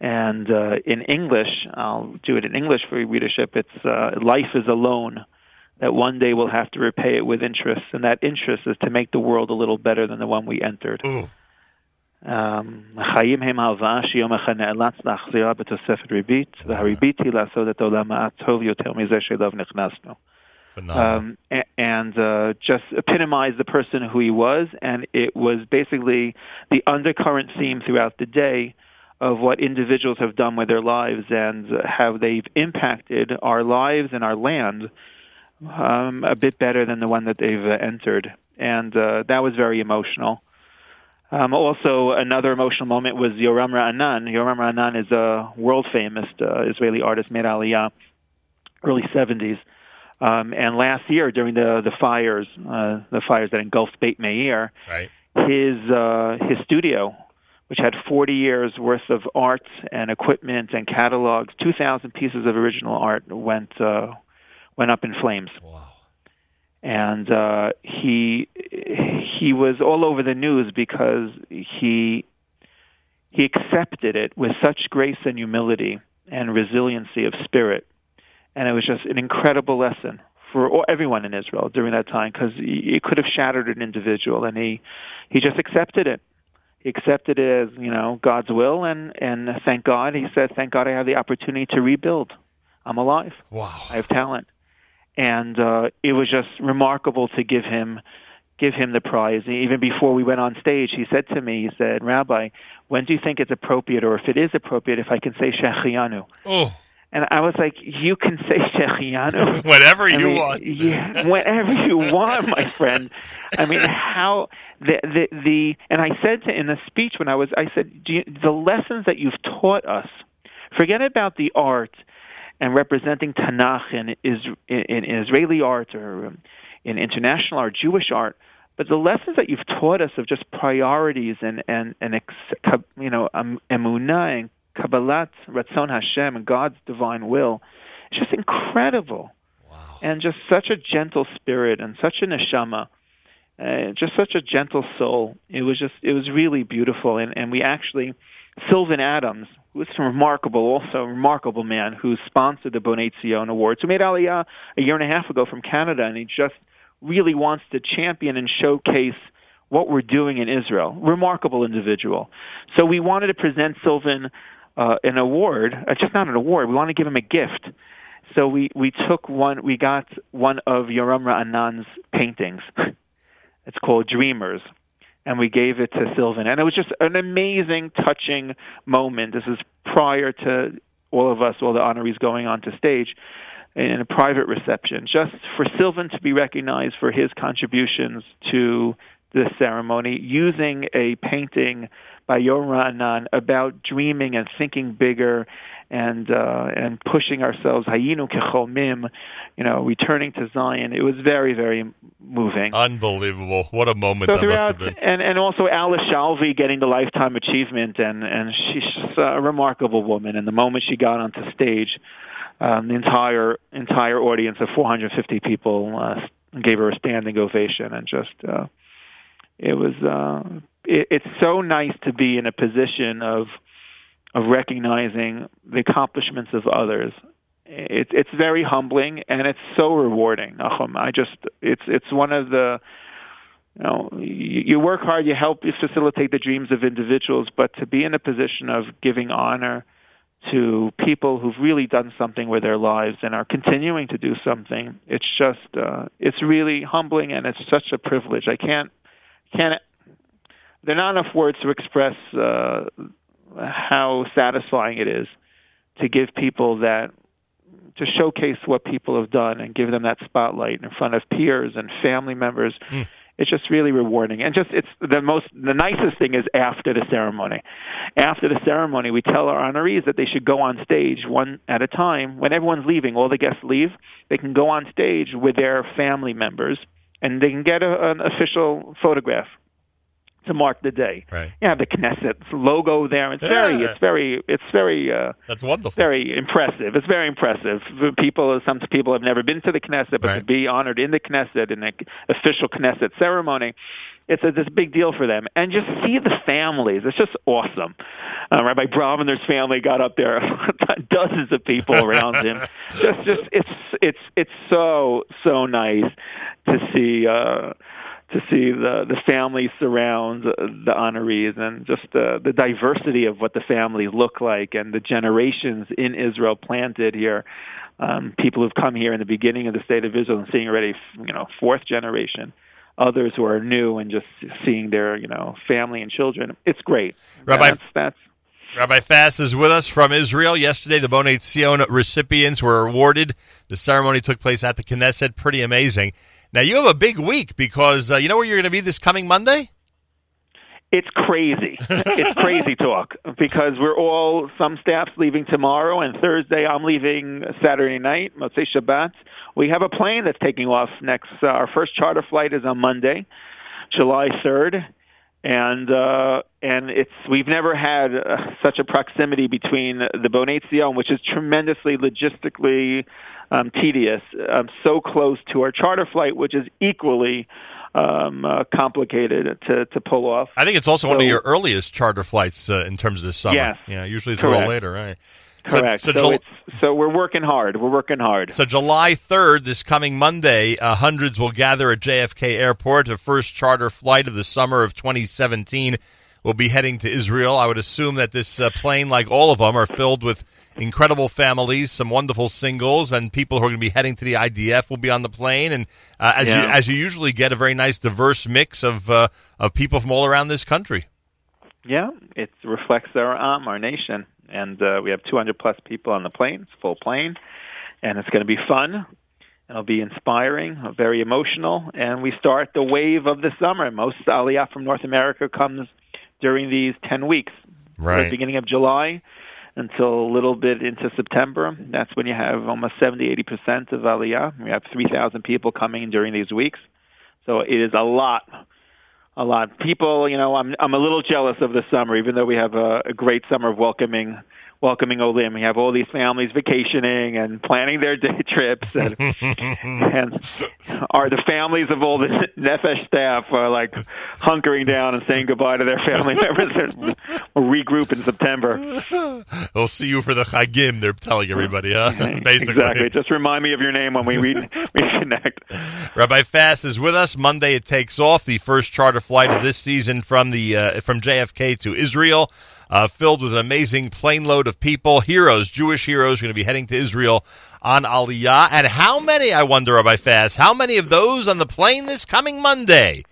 And uh, in English, I'll do it in English for your readership. It's uh, life is a loan that one day we'll have to repay it with interest, and that interest is to make the world a little better than the one we entered. Mm. Um, um, and uh, just epitomize the person who he was, and it was basically the undercurrent theme throughout the day of what individuals have done with their lives and how they've impacted our lives and our land um, a bit better than the one that they've uh, entered. And uh, that was very emotional. Um, also, another emotional moment was Yoram Ra'anan. Yoram Ra'anan is a world famous uh, Israeli artist, made Aliyah, early 70s. Um, and last year, during the the fires, uh, the fires that engulfed Beit Meir, right. his uh, his studio, which had 40 years worth of art and equipment and catalogs, 2,000 pieces of original art went uh, went up in flames. Wow. And uh, he he was all over the news because he he accepted it with such grace and humility and resiliency of spirit and it was just an incredible lesson for everyone in Israel during that time because it could have shattered an individual, and he he just accepted it. He accepted it as you know God's will, and and thank God he said, "Thank God I have the opportunity to rebuild. I'm alive. Wow. I have talent." And uh, it was just remarkable to give him give him the prize. Even before we went on stage, he said to me, he said, "Rabbi, when do you think it's appropriate, or if it is appropriate, if I can say Shehecheyanu?" Oh, And I was like, "You can say Shehecheyanu." whatever I you mean, want. Yeah, whenever you want, my friend. I mean, how the the the and I said to in the speech when I was I said Do you, the lessons that you've taught us. Forget about the art and representing Tanakh in, is, in, in Israeli art or in international art, Jewish art. But the lessons that you've taught us of just priorities and and and you know um, emunah and kabbalat ratzon Hashem and God's divine will, it's just incredible and just such a gentle spirit and such a neshama, uh, just such a gentle soul. It was just it was really beautiful, and and we actually Sylvan Adams, who is a remarkable, also a remarkable man who sponsored the Bonei Zion Awards, who made Aliyah a year and a half ago from Canada, and he just really wants to champion and showcase what we're doing in Israel. Remarkable individual. So we wanted to present Sylvan uh, an award, uh, just not an award. We want to give him a gift. So we we took one. We got one of Yoram Ra'anan's paintings. it's called Dreamers, and we gave it to Sylvan, and it was just an amazing, touching moment. This is prior to all of us, all the honorees going on to stage in a private reception, just for Sylvan to be recognized for his contributions to the ceremony, using a painting by Ra'anan about dreaming and thinking bigger and uh, and pushing ourselves, hayinu kecholmim, you know, returning to Zion. It was very, very moving. Unbelievable! What a moment so that must have been. and and also Alice Shalvi getting the lifetime achievement, and and she's a remarkable woman. And the moment she got onto stage, um, the entire entire audience of 450 people uh, gave her a standing ovation, and just uh, it was. Uh, it, it's so nice to be in a position of of recognizing the accomplishments of others. It's it's very humbling and it's so rewarding, Nachum. I just it's it's one of the you know you, you work hard, you help you facilitate the dreams of individuals, but to be in a position of giving honor to people who've really done something with their lives and are continuing to do something, it's just uh, it's really humbling and it's such a privilege. I can't can't there are not enough words to express uh, how satisfying it is to give people that to showcase what people have done and give them that spotlight in front of peers and family members. Mm. It's just really rewarding, and just it's the most the nicest thing is after the ceremony. After the ceremony, we tell our honorees that they should go on stage one at a time. When everyone's leaving, all the guests leave, they can go on stage with their family members, and they can get a, an official photograph to mark the day. Right. You have the Knesset logo there. It's very, it's very, it's very, uh, That's wonderful. very impressive. It's very impressive. People, some people have never been to the Knesset, but to be honored in the Knesset in an official Knesset ceremony, it's a, it's a big deal for them. And just see the families. It's just awesome. Uh, Rabbi Brovender's family got up there, dozens of people around him. Just, just, it's, it's, it's so, so nice to see. Uh, to see the the family surround the honorees and just the the diversity of what the families look like and the generations in Israel planted here. Um, people who've come here in the beginning of the state of Israel and seeing already, you know, fourth generation. Others who are new and just seeing their, you know, family and children. It's great. Rabbi- that's, that's Rabbi Fass is with us from Israel. Yesterday, the Bonei Zion recipients were awarded. The ceremony took place at the Knesset. Pretty amazing. Now, you have a big week because uh, you know where you're going to be this coming Monday? It's crazy. it's crazy talk because we're all some staff's leaving tomorrow and Thursday. I'm leaving Saturday night, Motzei Shabbat. We have a plane that's taking off next. Uh, our first charter flight is on Monday, July 3rd, and uh, and it's we've never had uh, such a proximity between the Bonei Zion, which is tremendously logistically um, tedious, um, so close to our charter flight, which is equally um, uh, complicated to to pull off. I think it's also one of your earliest charter flights uh, in terms of the summer. Yes. Yeah, usually it's a little later, right? So- Correct. So, So, Jul- it's, so we're working hard. We're working hard. so July 3rd, this coming Monday, uh, hundreds will gather at JFK Airport. The first charter flight of the summer of 2017 will be heading to Israel. I would assume that this uh, plane, like all of them, are filled with incredible families, some wonderful singles, and people who are going to be heading to the IDF will be on the plane. And uh, as you as you usually get, a very nice diverse mix of uh, of people from all around this country. Yeah, it reflects our um, our nation, and uh, we have 200 plus people on the plane. It's a full plane, and it's going to be fun. And it'll be inspiring, very emotional, and we start the wave of the summer. Most Aliyah from North America comes during these 10 weeks, Right. the beginning of July until a little bit into September. That's when you have almost 70, 80 percent of Aliyah. We have 3,000 people coming during these weeks, so it is a lot a lot. of People, you know, I'm I'm a little jealous of the summer, even though we have a, a great summer of welcoming welcoming Olim. We have all these families vacationing and planning their day trips, and and are the families of all the Nefesh staff are like hunkering down and saying goodbye to their family members. we'll regroup in September. We'll see you for the Chagim. They're telling everybody, huh? Basically. Exactly. Just remind me of your name when we re- reconnect. Rabbi Fass is with us. Monday it takes off the first charter flight of this season from the uh, from JFK to Israel, uh, filled with an amazing plane load of people, heroes, Jewish heroes, going to be heading to Israel on Aliyah. And how many? I wonder, Rabbi Fass, how many of those on the plane this coming Monday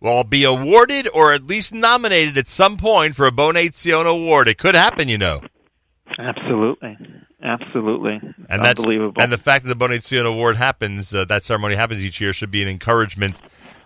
will be awarded or at least nominated at some point for a Zion award? It could happen, you know. Absolutely. Absolutely. And that, Unbelievable. and the fact that the Zion Award happens, uh, that ceremony happens each year, should be an encouragement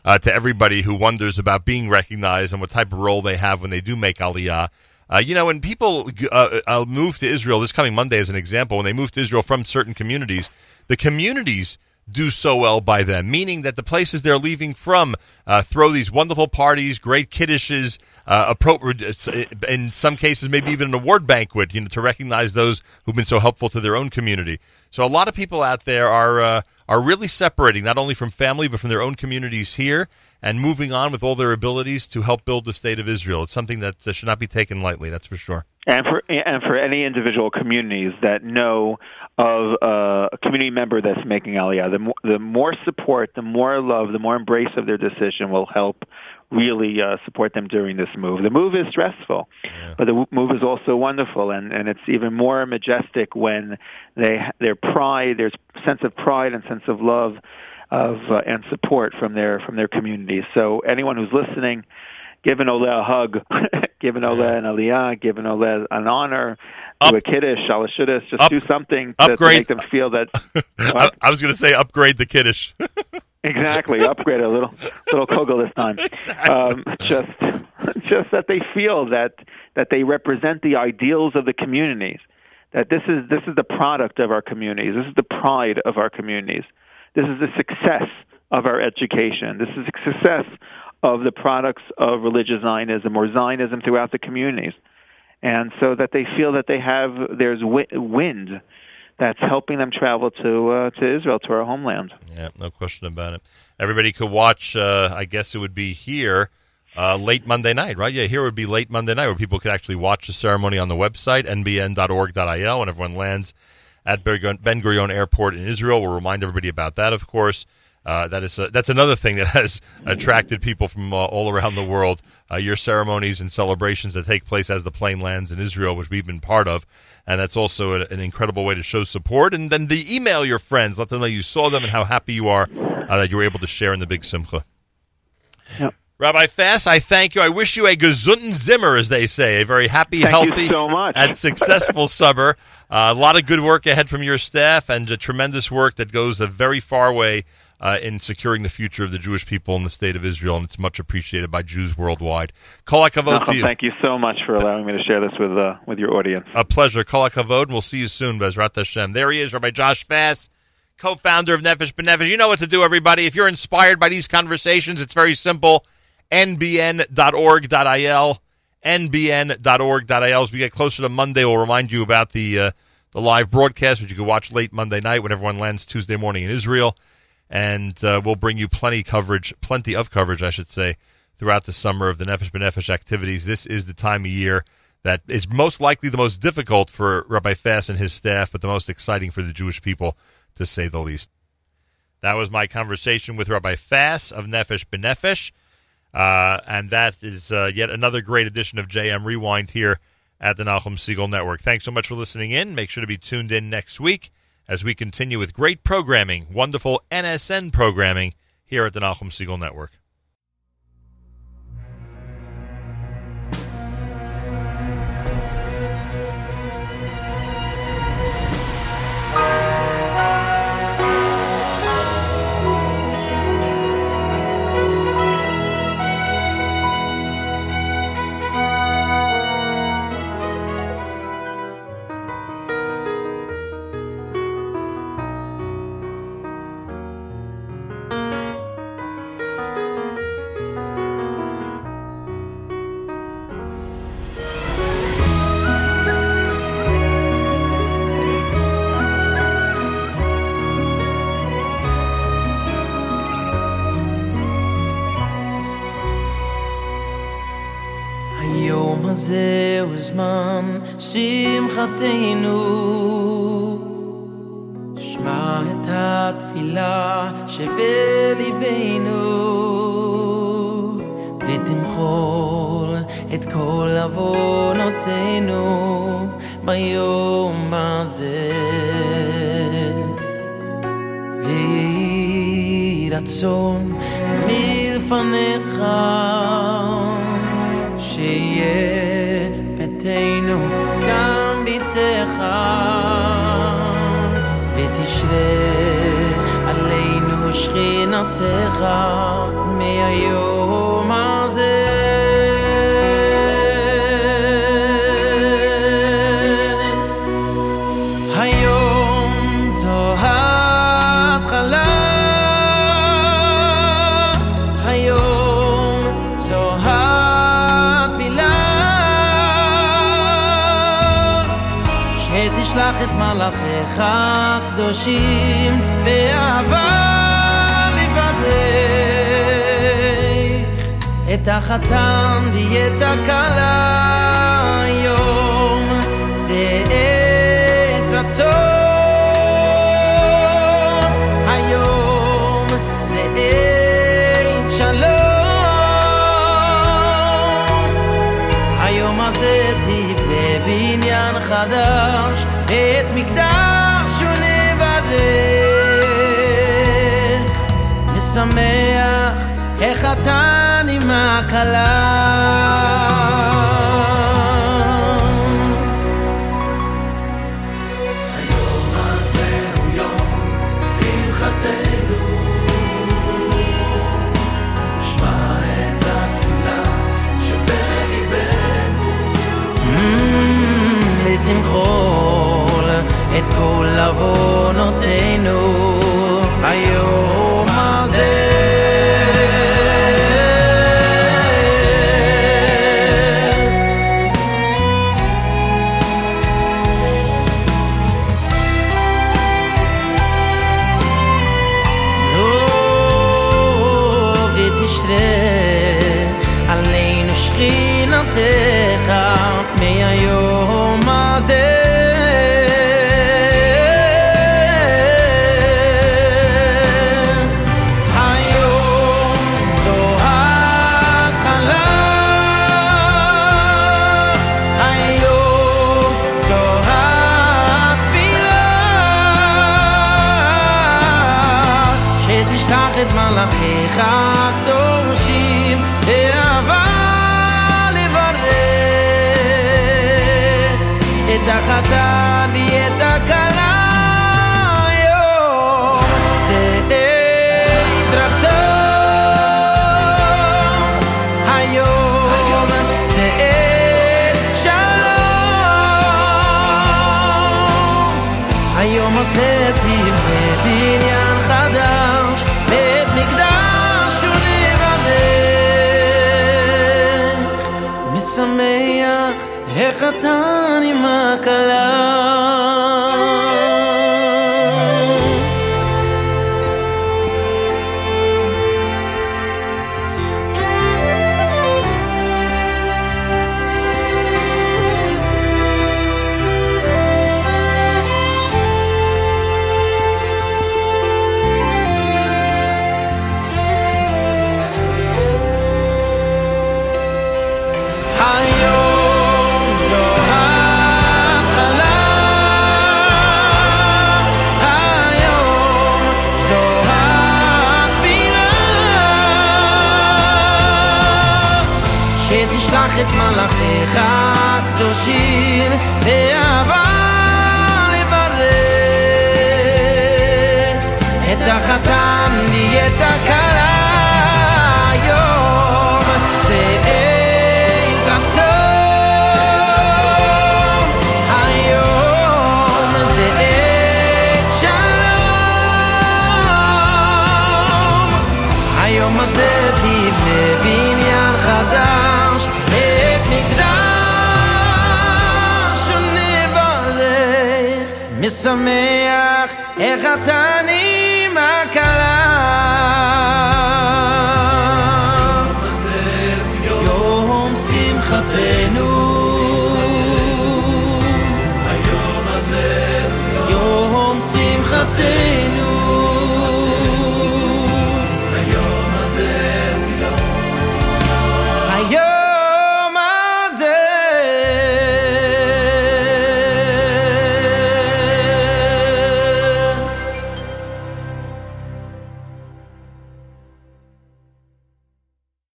uh, to everybody who wonders about being recognized and what type of role they have when they do make Aliyah. Uh, you know, when people uh, uh, move to Israel, this coming Monday as an example, when they move to Israel from certain communities, the communities do so well by them, meaning that the places they're leaving from uh, throw these wonderful parties, great kiddishes, uh, appropriate, in some cases, maybe even an award banquet, you know, to recognize those who've been so helpful to their own community. So a lot of people out there are uh, are really separating not only from family but from their own communities here and moving on with all their abilities to help build the state of Israel. It's something that should not be taken lightly. That's for sure. And for and for any individual communities that know of a community member that's making Aliyah, the more, the more support, the more love, the more embrace of their decision will help really uh, support them during this move. The move is stressful, yeah. but the move is also wonderful, and, and it's even more majestic when they their pride, their sense of pride and sense of love, of uh, and support from their from their communities. So anyone who's listening, give an Ole a hug, give an Ole an aliyah, give an Ole an honor, Up, do a kiddush, shalashudis, just up, do something to, to, make them feel that. I, I was going to say upgrade the kiddush. Exactly, upgrade a little little kugel this time. Exactly. Um, just just that they feel that that they represent the ideals of the communities. That this is this is the product of our communities. This is the pride of our communities. This is the success of our education. This is the success of the products of religious Zionism or Zionism throughout the communities. And so that they feel that they have there's wind that's helping them travel to uh, to Israel, to our homeland. Yeah, no question about it. Everybody could watch. Uh, I guess it would be here uh, late Monday night, right? Yeah, here would be late Monday night where people could actually watch the ceremony on the website nbn.org.il when everyone lands at Ben Gurion Airport in Israel. We'll remind everybody about that, of course. Uh, that is a, that's another thing that has attracted people from uh, all around the world. Uh, your ceremonies and celebrations that take place as the plane lands in Israel, which we've been part of, and that's also a, an incredible way to show support. And then the email your friends, let them know you saw them and how happy you are uh, that you were able to share in the big simcha. Yep. Rabbi Fass, I thank you. I wish you a gesunden Zimmer, as they say, a very happy, thank healthy, so and successful summer. Uh, a lot of good work ahead from your staff and a tremendous work that goes a very far way uh, in securing the future of the Jewish people in the state of Israel, and it's much appreciated by Jews worldwide. Kol HaKavod to you. Thank you so much for allowing me to share this with uh, with your audience. A pleasure. Kol HaKavod, and we'll see you soon, Bezrat Hashem. There he is, Rabbi Josh Fass, co-founder of Nefesh B'Nefesh. You know what to do, everybody. If you're inspired by these conversations, it's very simple. nbn.org.il nbn.org.il. As we get closer to Monday, we'll remind you about the uh, the live broadcast, which you can watch late Monday night when everyone lands Tuesday morning in Israel and uh, we'll bring you plenty coverage, plenty of coverage, I should say, throughout the summer of the Nefesh B'Nefesh activities. This is the time of year that is most likely the most difficult for Rabbi Fass and his staff, but the most exciting for the Jewish people, to say the least. That was my conversation with Rabbi Fass of Nefesh B'Nefesh, uh, and that is uh, yet another great edition of JM Rewind here at the Nachum Segal Network. Thanks so much for listening in. Make sure to be tuned in next week as we continue with great programming, wonderful NSN programming here at the Nachum Segal Network. שמחתנו שמע את התפילה שבליבנו ותמחול את כל עוונותינו ביום הזה ויהי רצון מלפניך שיהיה שכינתך מהיום הזה. היום זו ההתחלה, היום זו התפילה, שתשלח את מלאכיך הקדושים באהבה. את החתם ואת הכלה היום. זה עת רצון היום. זה עת שלום. היום הזה תבנה בניין חדש את מקדש ונברך נשמח איך אתה נשמע קלה